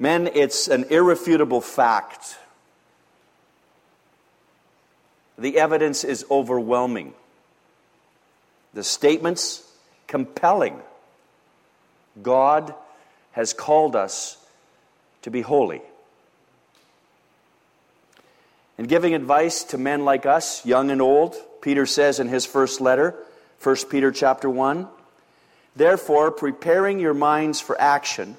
Men, it's an irrefutable fact. The evidence is overwhelming. The statements compelling. God has called us to be holy. In giving advice to men like us, young and old, Peter says in his first letter, 1 Peter chapter 1, Therefore, preparing your minds for action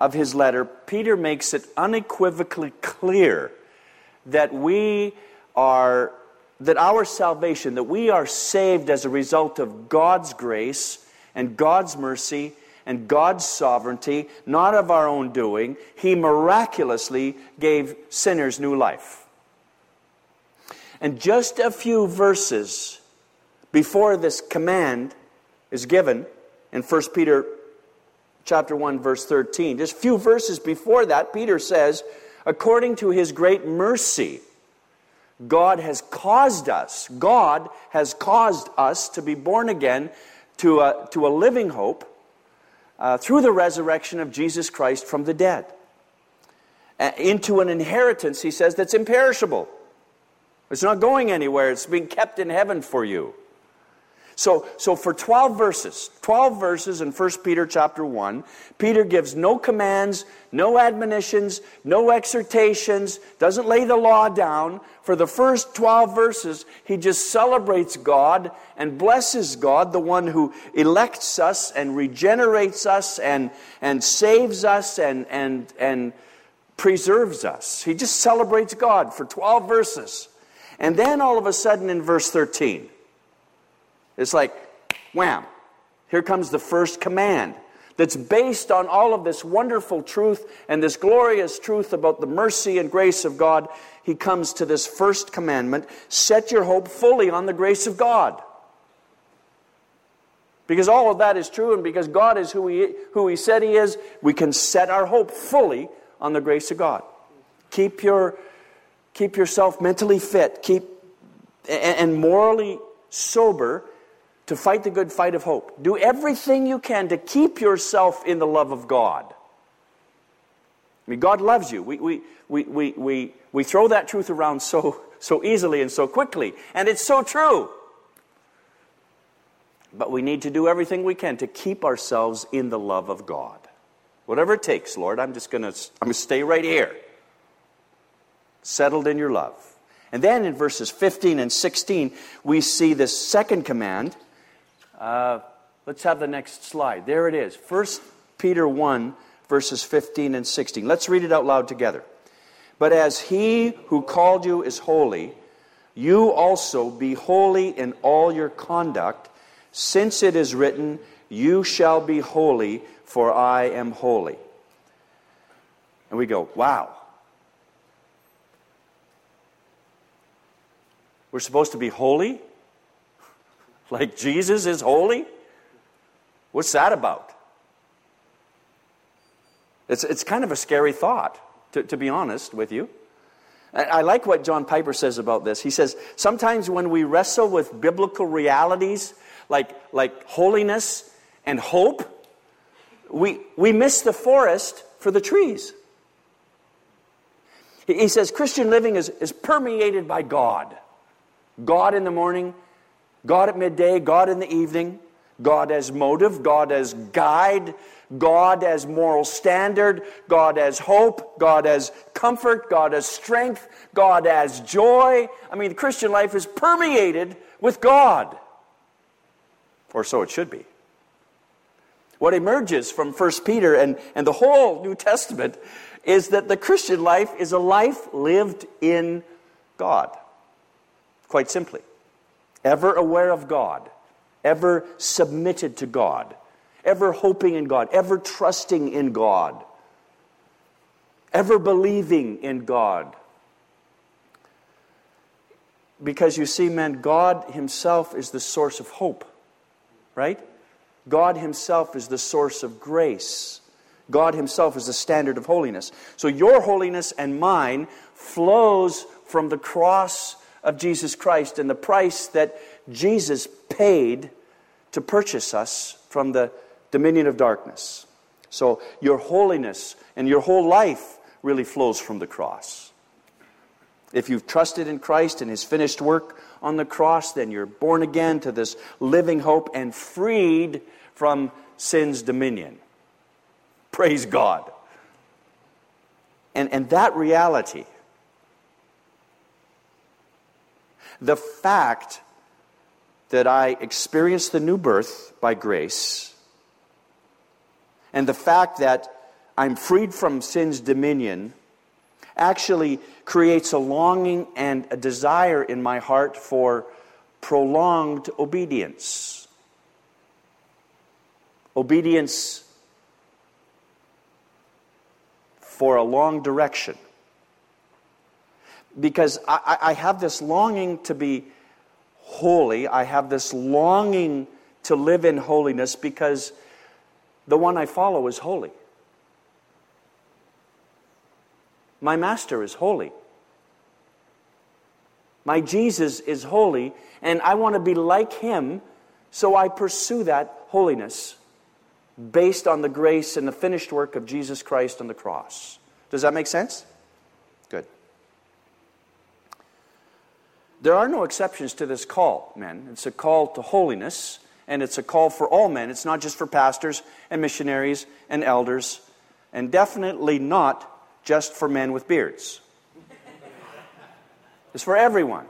of his letter, Peter makes it unequivocally clear that we are that our salvation, that we are saved as a result of God's grace and God's mercy and God's sovereignty, not of our own doing. He miraculously gave sinners new life. And just a few verses before this command is given in 1 Peter chapter 1 verse 13, just a few verses before that, Peter says, according to his great mercy, God has caused us, God has caused us to be born again to a, to a living hope uh, through the resurrection of Jesus Christ from the dead. Uh, into an inheritance, he says, that's imperishable it's not going anywhere, it's being kept in heaven for you. So, so for 12 verses, 12 verses in 1 Peter chapter 1, Peter gives no commands, no admonitions, no exhortations, doesn't lay the law down. For the first 12 verses, he just celebrates God and blesses God, the one who elects us and regenerates us and, and saves us and, and, and preserves us. He just celebrates God for 12 verses. And then all of a sudden in verse 13, it's like, wham, here comes the first command that's based on all of this wonderful truth and this glorious truth about the mercy and grace of God. He comes to this first commandment set your hope fully on the grace of God. Because all of that is true, and because God is who he, who he said He is, we can set our hope fully on the grace of God. Keep your keep yourself mentally fit, keep and morally sober to fight the good fight of hope. Do everything you can to keep yourself in the love of God. I mean, God loves you. We, we, we, we, we, we throw that truth around so, so easily and so quickly, and it's so true. But we need to do everything we can to keep ourselves in the love of God. Whatever it takes, Lord, I'm just going to I'm going to stay right here settled in your love. And then in verses 15 and 16, we see this second command. Uh, let's have the next slide. There it is. 1 Peter 1, verses 15 and 16. Let's read it out loud together. But as he who called you is holy, you also be holy in all your conduct, since it is written, You shall be holy, for I am holy. And we go, Wow. We're supposed to be holy? Like Jesus is holy? What's that about? It's, it's kind of a scary thought, to, to be honest with you. I like what John Piper says about this. He says, sometimes when we wrestle with biblical realities like, like holiness and hope, we, we miss the forest for the trees. He says Christian living is, is permeated by God. God in the morning, God at midday, God in the evening, God as motive, God as guide, God as moral standard, God as hope, God as comfort, God as strength, God as joy. I mean, the Christian life is permeated with God. Or so it should be. What emerges from 1 Peter and, and the whole New Testament is that the Christian life is a life lived in God quite simply. Ever aware of God, ever submitted to God, ever hoping in God, ever trusting in God. ever believing in God. Because you see, man, God Himself is the source of hope, right? God Himself is the source of grace. God Himself is the standard of holiness. So your holiness and mine flows from the cross of Jesus Christ and the price that Jesus paid to purchase us from the dominion of darkness. So your holiness and your whole life really flows from the cross. If you've trusted in Christ and His finished work on the cross, then you're born again to this living hope and freed from sin's dominion. Praise God. And, and that reality, the fact that I experienced the new birth by grace, and the fact that I'm freed from sin's dominion actually creates a longing and a desire in my heart for prolonged obedience. Obedience for a long direction. Because I, I, have this longing to be holy, I have this longing to live in holiness because the one I follow is holy. My master is holy. My Jesus is holy, and I want to be like him, so I pursue that holiness based on the grace and the finished work of Jesus Christ on the cross. Does that make sense? There are no exceptions to this call, men. It's a call to holiness, and it's a call for all men. It's not just for pastors and missionaries and elders, and definitely not just for men with beards. It's for everyone.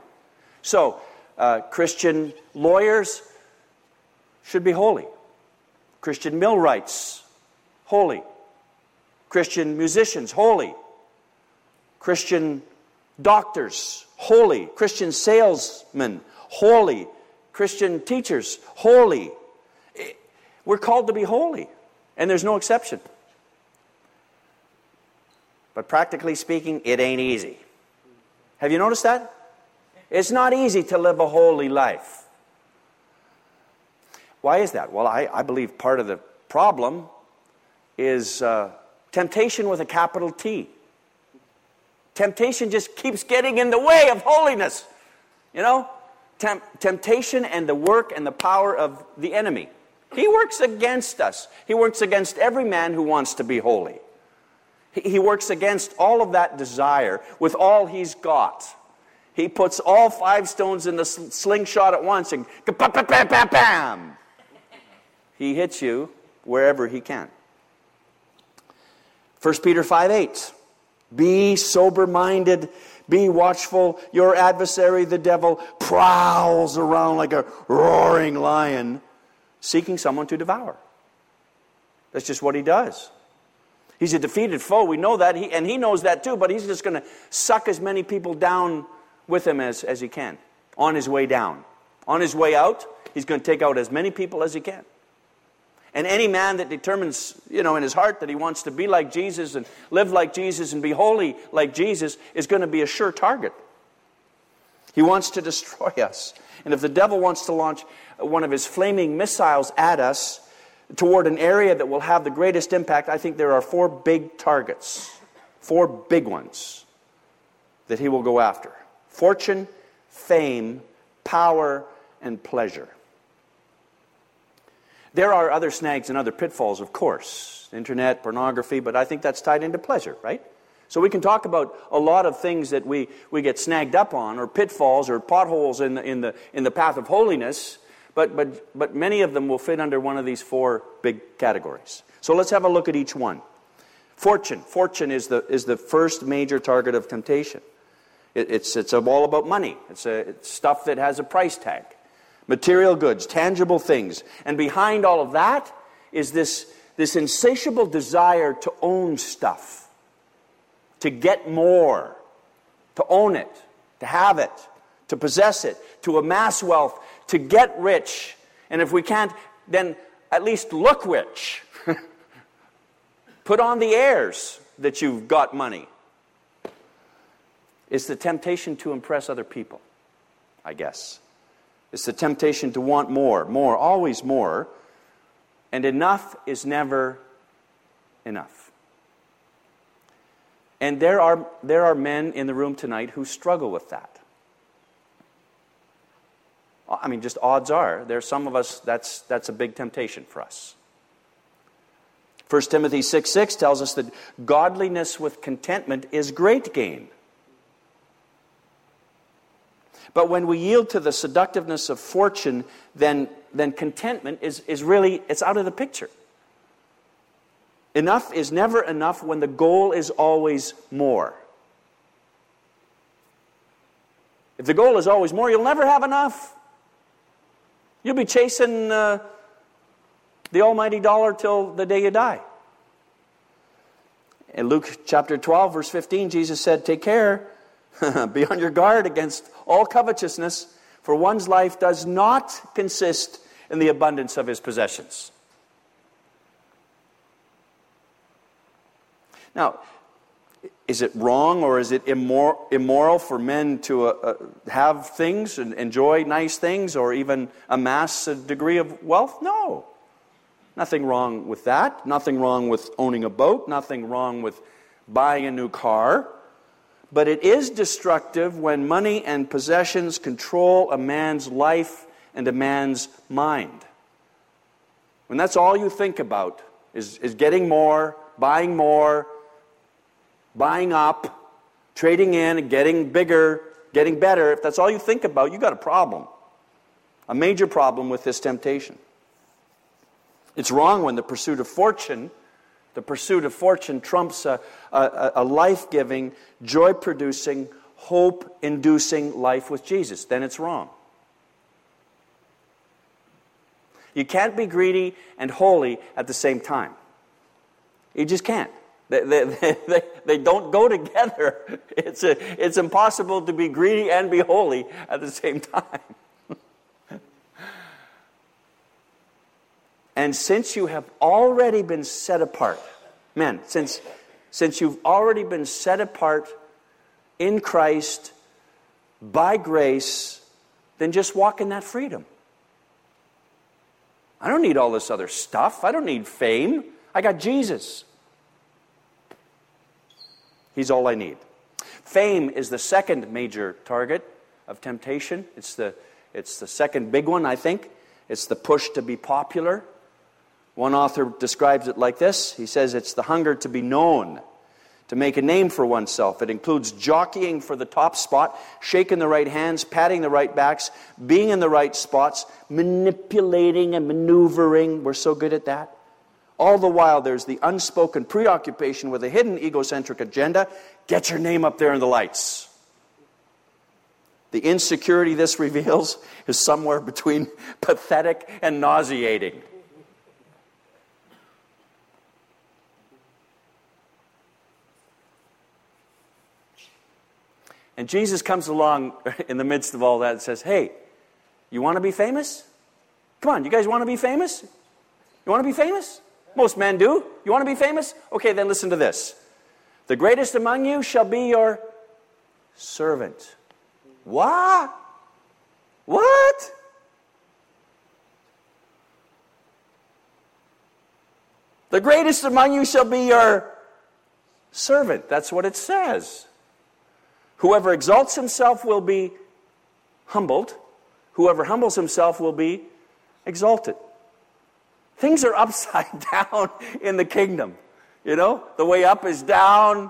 So, uh, Christian lawyers should be holy. Christian millwrights, holy. Christian musicians, holy. Christian doctors, holy. Christian salesmen, holy. Christian teachers, holy. We're called to be holy, and there's no exception. But practically speaking, it ain't easy. Have you noticed that? It's not easy to live a holy life. Why is that? Well, I, I believe part of the problem is uh, temptation with a capital T. Temptation just keeps getting in the way of holiness. You know? Tem- temptation and the work and the power of the enemy. He works against us. He works against every man who wants to be holy. He, he works against all of that desire with all he's got. He puts all five stones in the slingshot at once and bam. He hits you wherever he can. 1 Peter 5 8. Be sober minded, be watchful. Your adversary, the devil, prowls around like a roaring lion, seeking someone to devour. That's just what he does. He's a defeated foe. We know that. He, and he knows that too, but he's just going to suck as many people down with him as, as he can on his way down. On his way out, he's going to take out as many people as he can. And any man that determines, you know, in his heart that he wants to be like Jesus and live like Jesus and be holy like Jesus is going to be a sure target. He wants to destroy us. And if the devil wants to launch one of his flaming missiles at us toward an area that will have the greatest impact, I think there are four big targets, four big ones that he will go after fortune, fame, power, and pleasure. There are other snags and other pitfalls, of course internet, pornography, but I think that's tied into pleasure, right? So we can talk about a lot of things that we, we get snagged up on, or pitfalls, or potholes in the, in the, in the path of holiness, but, but, but many of them will fit under one of these four big categories. So let's have a look at each one. Fortune. Fortune is the, is the first major target of temptation. It, it's, it's all about money, it's, a, it's stuff that has a price tag material goods, tangible things. And behind all of that is this, this insatiable desire to own stuff, to get more, to own it, to have it, to possess it, to amass wealth, to get rich. And if we can't, then at least look rich. Put on the airs. that you've got money. It's the temptation to impress other people, I guess. It's the temptation to want more, more, always more. And enough is never enough. And there are, there are men in the room tonight who struggle with that. I mean, just odds are, there's some of us, that's, that's a big temptation for us. 1 Timothy 6 6 tells us that godliness with contentment is great gain. But when we yield to the seductiveness of fortune, then, then contentment is, is really, it's out of the picture. Enough is never enough when the goal is always more. If the goal is always more, you'll never have enough. You'll be chasing uh, the almighty dollar till the day you die. In Luke chapter 12, verse 15, Jesus said, Take care, be on your guard against all covetousness, for one's life does not consist in the abundance of his possessions. Now, is it wrong or is it immor- immoral for men to uh, uh, have things and enjoy nice things or even amass a degree of wealth? No. Nothing wrong with that. Nothing wrong with owning a boat. Nothing wrong with buying a new car. But it is destructive when money and possessions control a man's life and a man's mind. When that's all you think about is, is getting more, buying more, buying up, trading in, getting bigger, getting better, if that's all you think about, you've got a problem. A major problem with this temptation. It's wrong when the pursuit of fortune, the pursuit of fortune trumps a, a, a life giving, joy producing, hope inducing life with Jesus. Then it's wrong. You can't be greedy and holy at the same time. You just can't. They, they, they, they, don't go together. It's, a, it's impossible to be greedy and be holy at the same time. And since you have already been set apart, men, since, since you've already been set apart in Christ by grace, then just walk in that freedom. I don't need all this other stuff. I don't need fame. I got Jesus. He's all I need. Fame is the second major target of temptation. It's the, it's the second big one, I think. It's the push to be popular. One author describes it like this He says it's the hunger to be known, to make a name for oneself. It includes jockeying for the top spot, shaking the right hands, patting the right backs, being in the right spots, manipulating and maneuvering. We're so good at that. All the while, there's the unspoken preoccupation with a hidden egocentric agenda get your name up there in the lights. The insecurity this reveals is somewhere between pathetic and nauseating. And Jesus comes along in the midst of all that and says, Hey, you want to be famous? Come on, you guys want to be famous? You want to be famous? Most men do. You want to be famous? Okay, then listen to this. The greatest among you shall be your servant. What? What? The greatest among you shall be your servant. That's what it says. Whoever exalts himself will be humbled. Whoever humbles himself will be exalted. Things are upside down in the kingdom. You know, the way up is down.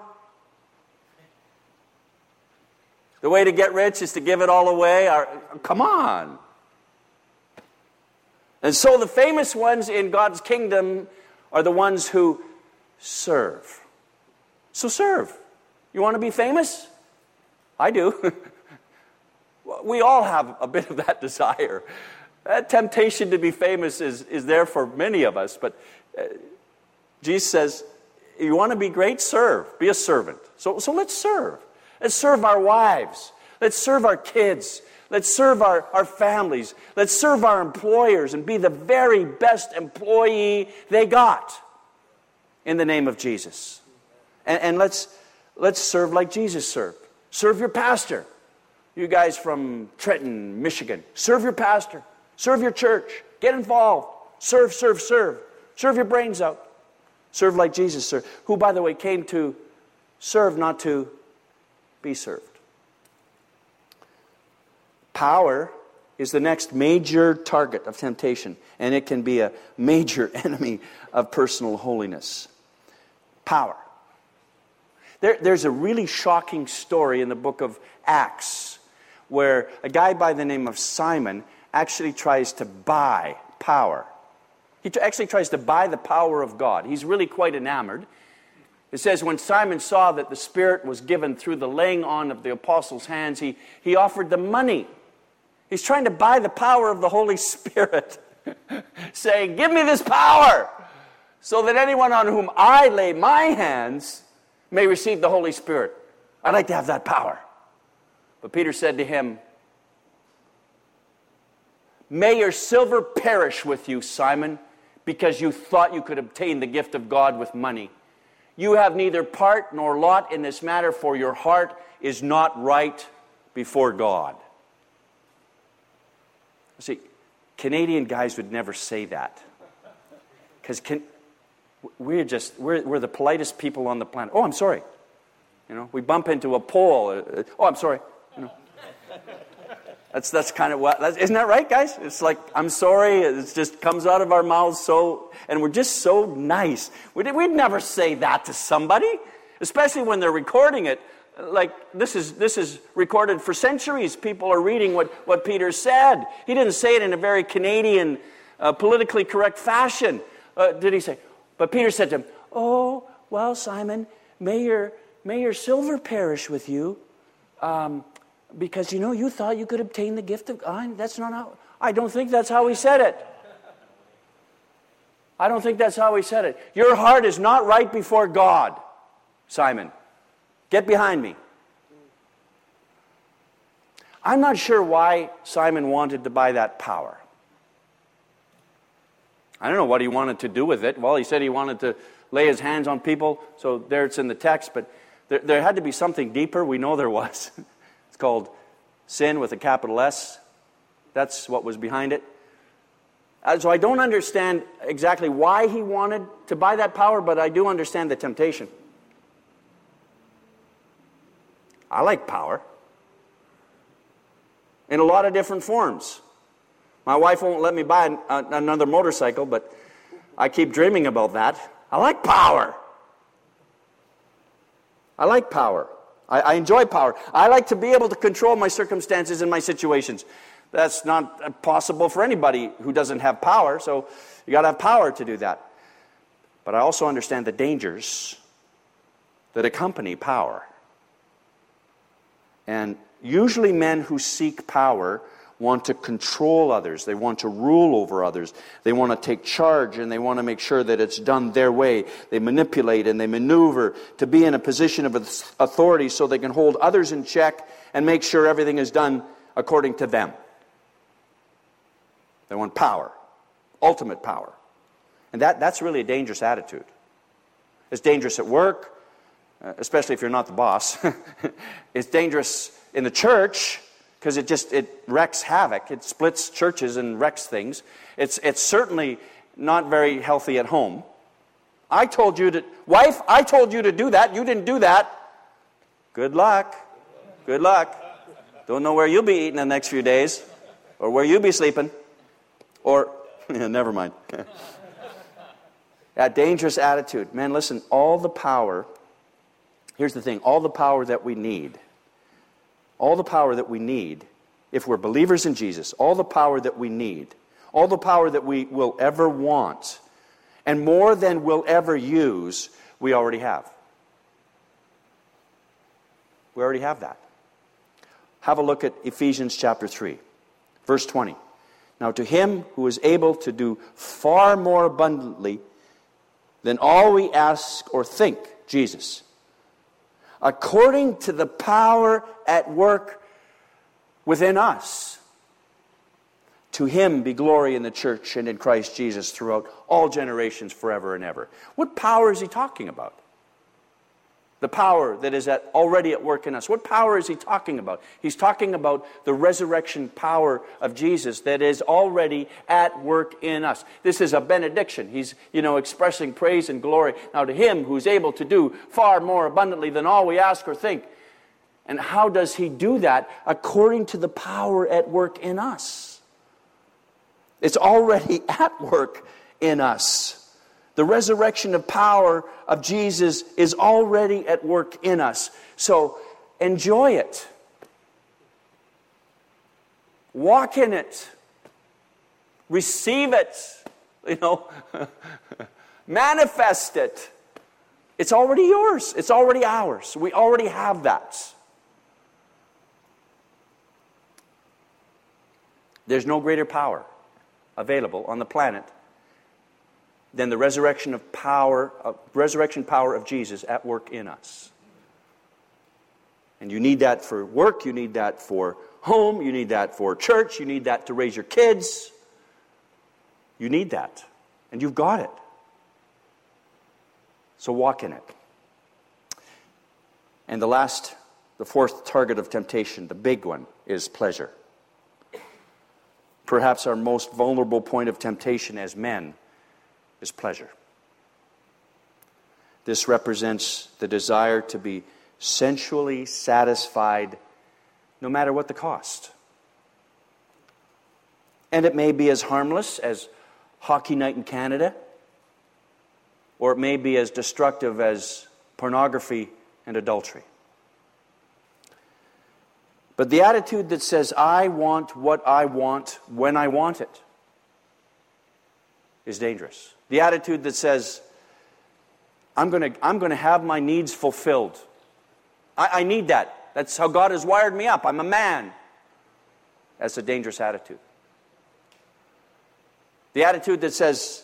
The way to get rich is to give it all away. come on. And so the famous ones in God's kingdom are the ones who serve. So serve. You want to be famous? I do. we all have a bit of that desire. That temptation to be famous is, is there for many of us, but uh, Jesus says, You want to be great? Serve. Be a servant. So, so let's serve. Let's serve our wives. Let's serve our kids. Let's serve our, our families. Let's serve our employers and be the very best employee they got in the name of Jesus. And, and let's, let's serve like Jesus served. Serve your pastor. You guys from Trenton, Michigan, serve your pastor. Serve your church. Get involved. Serve, serve, serve. Serve your brains out. Serve like Jesus served, who, by the way, came to serve, not to be served. Power is the next major target of temptation, and it can be a major enemy of personal holiness. Power. There, there's a really shocking story in the book of Acts where a guy by the name of Simon actually tries to buy power. He actually tries to buy the power of God. He's really quite enamored. It says, when Simon saw that the Spirit was given through the laying on of the apostles' hands, he, he offered them money. He's trying to buy the power of the Holy Spirit, saying, Give me this power, so that anyone on whom I lay my hands may receive the Holy Spirit. I'd like to have that power. But Peter said to him, May your silver perish with you, Simon, because you thought you could obtain the gift of God with money. You have neither part nor lot in this matter, for your heart is not right before God. See, Canadian guys would never say that. Because we're just, we're, we're the politest people on the planet. Oh, I'm sorry. You know, we bump into a pole. Oh, I'm sorry. You know. That's, that's kind of what, that's, isn't that right, guys? It's like, I'm sorry, it just comes out of our mouths so, and we're just so nice. We'd, we'd never say that to somebody, especially when they're recording it. Like, this is, this is recorded for centuries. People are reading what, what Peter said. He didn't say it in a very Canadian, uh, politically correct fashion. Uh, did he say? But Peter said to him, Oh, well, Simon, may your, may your silver perish with you. Um, because you know you thought you could obtain the gift of God. That's not how. I don't think that's how he said it. I don't think that's how he said it. Your heart is not right before God, Simon. Get behind me. I'm not sure why Simon wanted to buy that power. I don't know what he wanted to do with it. Well, he said he wanted to lay his hands on people, so there it's in the text, but there, there had to be something deeper. We know there was. It's called sin with a capital S. That's what was behind it. Uh, so I don't understand exactly why he wanted to buy that power, but I do understand the temptation. I like power in a lot of different forms. My wife won't let me buy an, another motorcycle, but I keep dreaming about that. I like power. I like power. I, I enjoy power. I like to be able to control my circumstances and my situations. That's not possible for anybody who doesn't have power, so you got to have power to do that. But I also understand the dangers that accompany power. And usually, men who seek power want to control others, they want to rule over others, they want to take charge, and they want to make sure that it's done their way. They manipulate and they maneuver to be in a position of authority so they can hold others in check and make sure everything is done according to them. They want power, ultimate power. And that, that's really a dangerous attitude. It's dangerous at work, uh, especially if you're not the boss. it's dangerous in the church because it just it wrecks havoc. It splits churches and wrecks things. It's, it's certainly not very healthy at home. I told you to, wife, I told you to do that. You didn't do that. Good luck. Good luck. Don't know where you'll be eating the next few days or where you'll be sleeping. Or, never mind. that dangerous attitude. Man, listen, all the power, here's the thing all the power that we need all the power that we need if we're believers in Jesus, all the power that we need, all the power that we will ever want, and more than we'll ever use, we already have. We already have that. Have a look at Ephesians chapter 3, verse 20. Now, to him who is able to do far more abundantly than all we ask or think, Jesus according to the power at work within us. To him be glory in the church and in Christ Jesus throughout all generations, forever and ever. What power is he talking about? The power that is at, already at work in us. What power is he talking about? He's talking about the resurrection power of Jesus that is already at work in us. This is a benediction. He's, you know, expressing praise and glory now to him who's able to do far more abundantly than all we ask or think. And how does he do that? According to the power at work in us. It's already at work in us. The resurrection of power of Jesus is already at work in us. So enjoy it. Walk in it. Receive it. You know, manifest it. It's already yours. It's already ours. We already have that. There's no greater power available on the planet than the resurrection of power, uh, resurrection power of Jesus at work in us. And you need that for work, you need that for home, you need that for church, you need that to raise your kids. You need that. And you've got it. So walk in it. And the last, the fourth target of temptation, the big one, is pleasure. Perhaps our most vulnerable point of temptation as men is pleasure. This represents the desire to be sensually satisfied no matter what the cost. And it may be as harmless as hockey night in Canada, or it may be as destructive as pornography and adultery. But the attitude that says, I want what I want when I want it, is dangerous. The attitude that says, I'm going to I'm to have my needs fulfilled. I, I need that. That's how God has wired me up. I'm a man. That's a dangerous attitude. The attitude that says,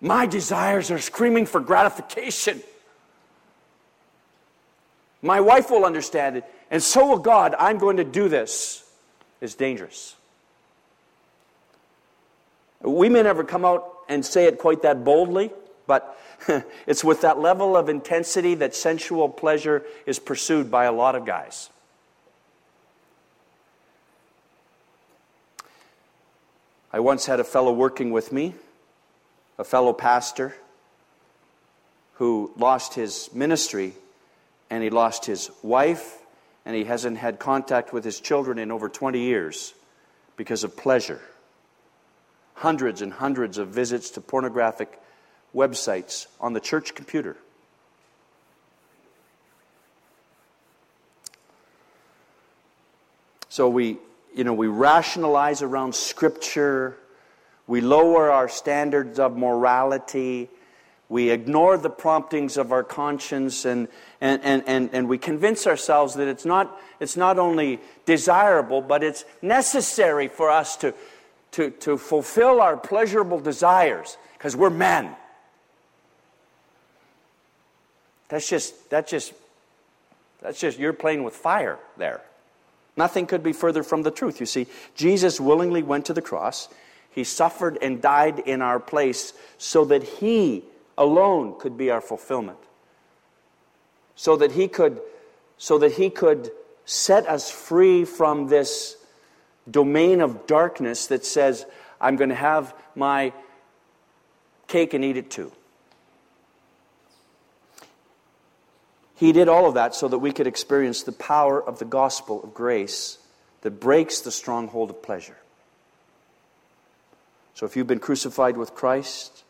My desires are screaming for gratification. My wife will understand it, and so will God. I'm going to do this, is dangerous. We may never come out and say it quite that boldly, but it's with that level of intensity that sensual pleasure is pursued by a lot of guys. I once had a fellow working with me, a fellow pastor, who lost his ministry and he lost his wife and he hasn't had contact with his children in over 20 years because of pleasure hundreds and hundreds of visits to pornographic websites on the church computer. So we, you know, we rationalize around Scripture. We lower our standards of morality. We ignore the promptings of our conscience and, and, and, and, and we convince ourselves that it's not, it's not only desirable, but it's necessary for us to, to, to fulfill our pleasurable desires because we're men. That's just, that's just, that's just, you're playing with fire there. Nothing could be further from the truth. You see, Jesus willingly went to the cross. He suffered and died in our place so that He alone could be our fulfillment. So that He could, so that He could set us free from this domain of darkness that says, I'm going to have my cake and eat it too. He did all of that so that we could experience the power of the gospel of grace that breaks the stronghold of pleasure. So if you've been crucified with Christ,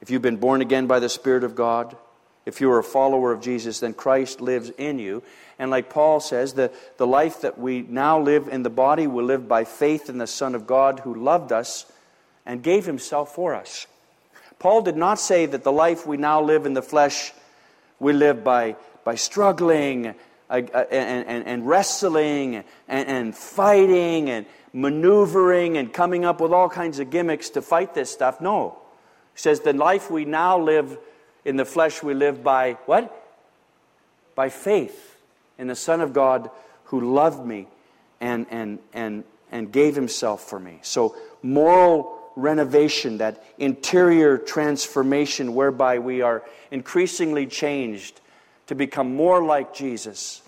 if you've been born again by the Spirit of God, if you're a follower of Jesus, then Christ lives in you. And like Paul says, the, the life that we now live in the body will live by faith in the Son of God who loved us and gave himself for us. Paul did not say that the life we now live in the flesh we live by, by struggling uh, uh, and, and, and wrestling and, and fighting and maneuvering and coming up with all kinds of gimmicks to fight this stuff. No. He says the life we now live in the flesh we live by what? By faith in the Son of God who loved me and, and, and, and gave himself for me. So, moral renovation, that interior transformation whereby we are increasingly changed to become more like Jesus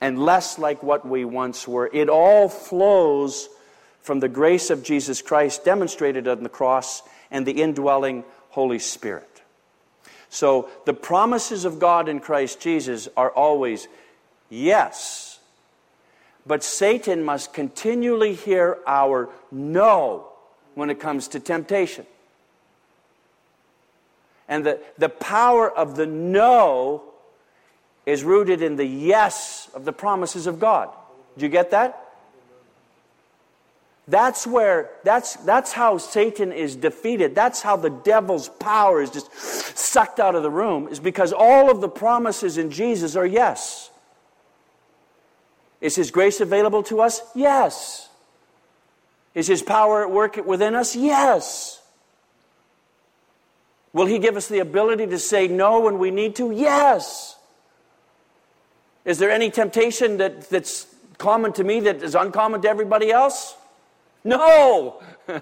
and less like what we once were. It all flows from the grace of Jesus Christ demonstrated on the cross and the indwelling Holy Spirit. So the promises of God in Christ Jesus are always yes. But Satan must continually hear our no when it comes to temptation. And the, the power of the no is rooted in the yes of the promises of God. Do you get that? That's where, that's, that's how Satan is defeated. That's how the devil's power is just sucked out of the room, is because all of the promises in Jesus are yes. Is His grace available to us? Yes. Is His power at work within us? Yes. Will He give us the ability to say no when we need to? Yes. Is there any temptation that, that's common to me that is uncommon to everybody else? No!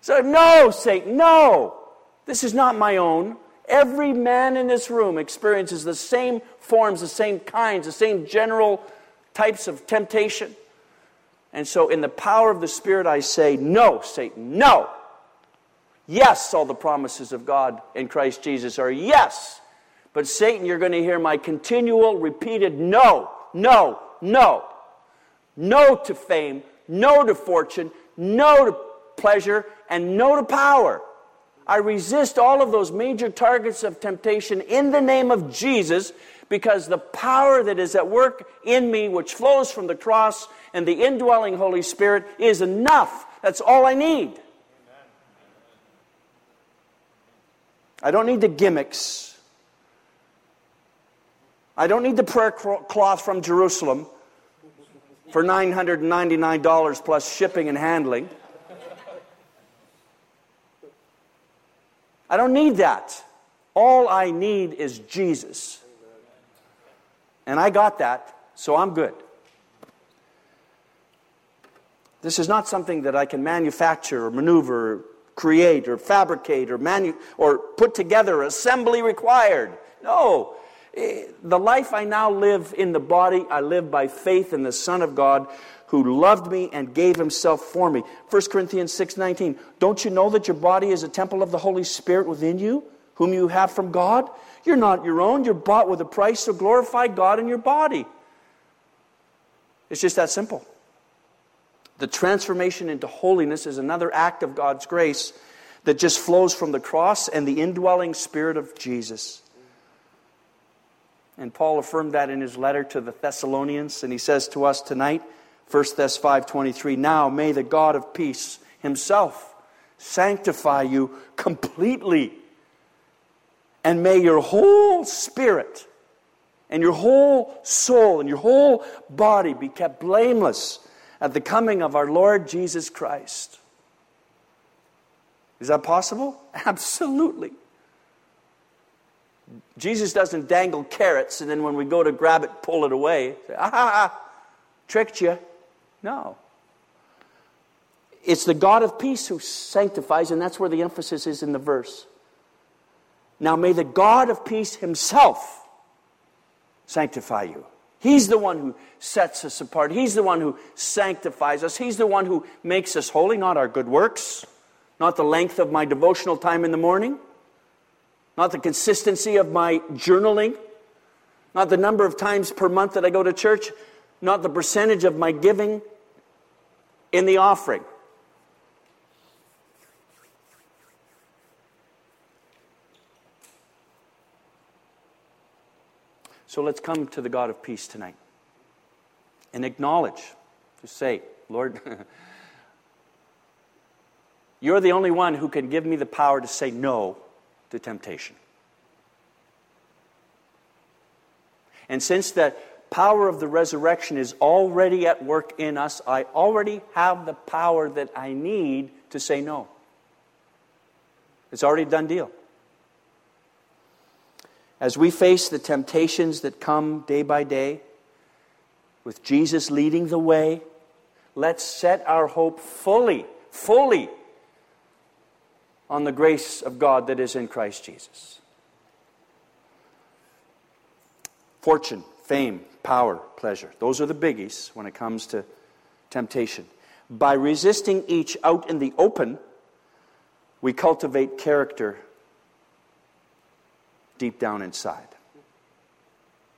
so, no, Satan, no! This is not my own. Every man in this room experiences the same forms, the same kinds, the same general types of temptation. And so, in the power of the Spirit, I say, No, Satan, no! Yes, all the promises of God in Christ Jesus are yes. But, Satan, you're going to hear my continual, repeated no, no, no. No to fame, no to fortune, no to pleasure, and no to power. I resist all of those major targets of temptation in the name of Jesus because the power that is at work in me, which flows from the cross and the indwelling Holy Spirit, is enough. That's all I need. I don't need the gimmicks. I don't need the prayer cloth from Jerusalem for $999 plus shipping and handling. I don't need that. All I need is Jesus. And I got that, so I'm good. This is not something that I can manufacture or maneuver, or create or fabricate or manu- or put together, assembly required. No, Eh, the life I now live in the body, I live by faith in the Son of God who loved me and gave himself for me. 1 Corinthians 6:19. Don't you know that your body is a temple of the Holy Spirit within you, whom you have from God? You're not your own, you're bought with a price, so glorify God in your body. It's just that simple. The transformation into holiness is another act of God's grace that just flows from the cross and the indwelling spirit of Jesus. And Paul affirmed that in his letter to the Thessalonians, and he says to us tonight, 1 Thess 5:23, "Now may the God of peace himself sanctify you completely, and may your whole spirit and your whole soul and your whole body be kept blameless at the coming of our Lord Jesus Christ." Is that possible? Absolutely. Jesus doesn't dangle carrots and then when we go to grab it, pull it away. Say, ah, ah, tricked you. No. It's the God of peace who sanctifies, and that's where the emphasis is in the verse. Now may the God of peace himself sanctify you. He's the one who sets us apart. He's the one who sanctifies us. He's the one who makes us holy, not our good works, not the length of my devotional time in the morning not the consistency of my journaling, not the number of times per month that I go to church, not the percentage of my giving in the offering. So let's come to the God of peace tonight and acknowledge, to say, Lord, you're the only one who can give me the power to say no to temptation. And since the power of the resurrection is already at work in us, I already have the power that I need to say no. It's already a done deal. As we face the temptations that come day by day, with Jesus leading the way, let's set our hope fully, fully on the grace of God that is in Christ Jesus. Fortune, fame, power, pleasure. Those are the biggies when it comes to temptation. By resisting each out in the open, we cultivate character deep down inside.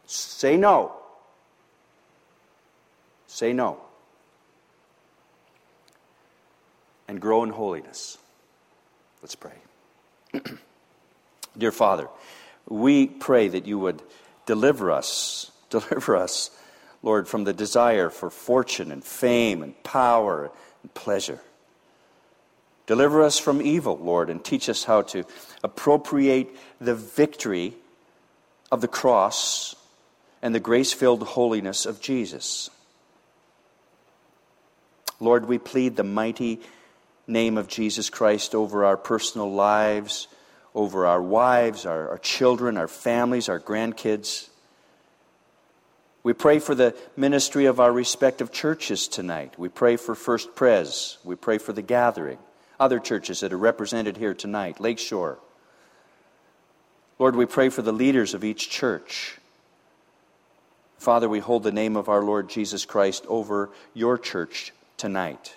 Say no. Say no. And grow in holiness. Let's pray. Dear Father, we pray that you would deliver us, deliver us, Lord, from the desire for fortune and fame and power and pleasure. Deliver us from evil, Lord, and teach us how to appropriate the victory of the cross and the grace filled holiness of Jesus. Lord, we plead the mighty name of Jesus Christ over our personal lives, over our wives, our, our children, our families, our grandkids. We pray for the ministry of our respective churches tonight. We pray for First Pres. We pray for the gathering other churches that are represented here tonight, Lakeshore. Lord, we pray for the leaders of each church. Father, we hold the name of our Lord Jesus Christ over your church tonight.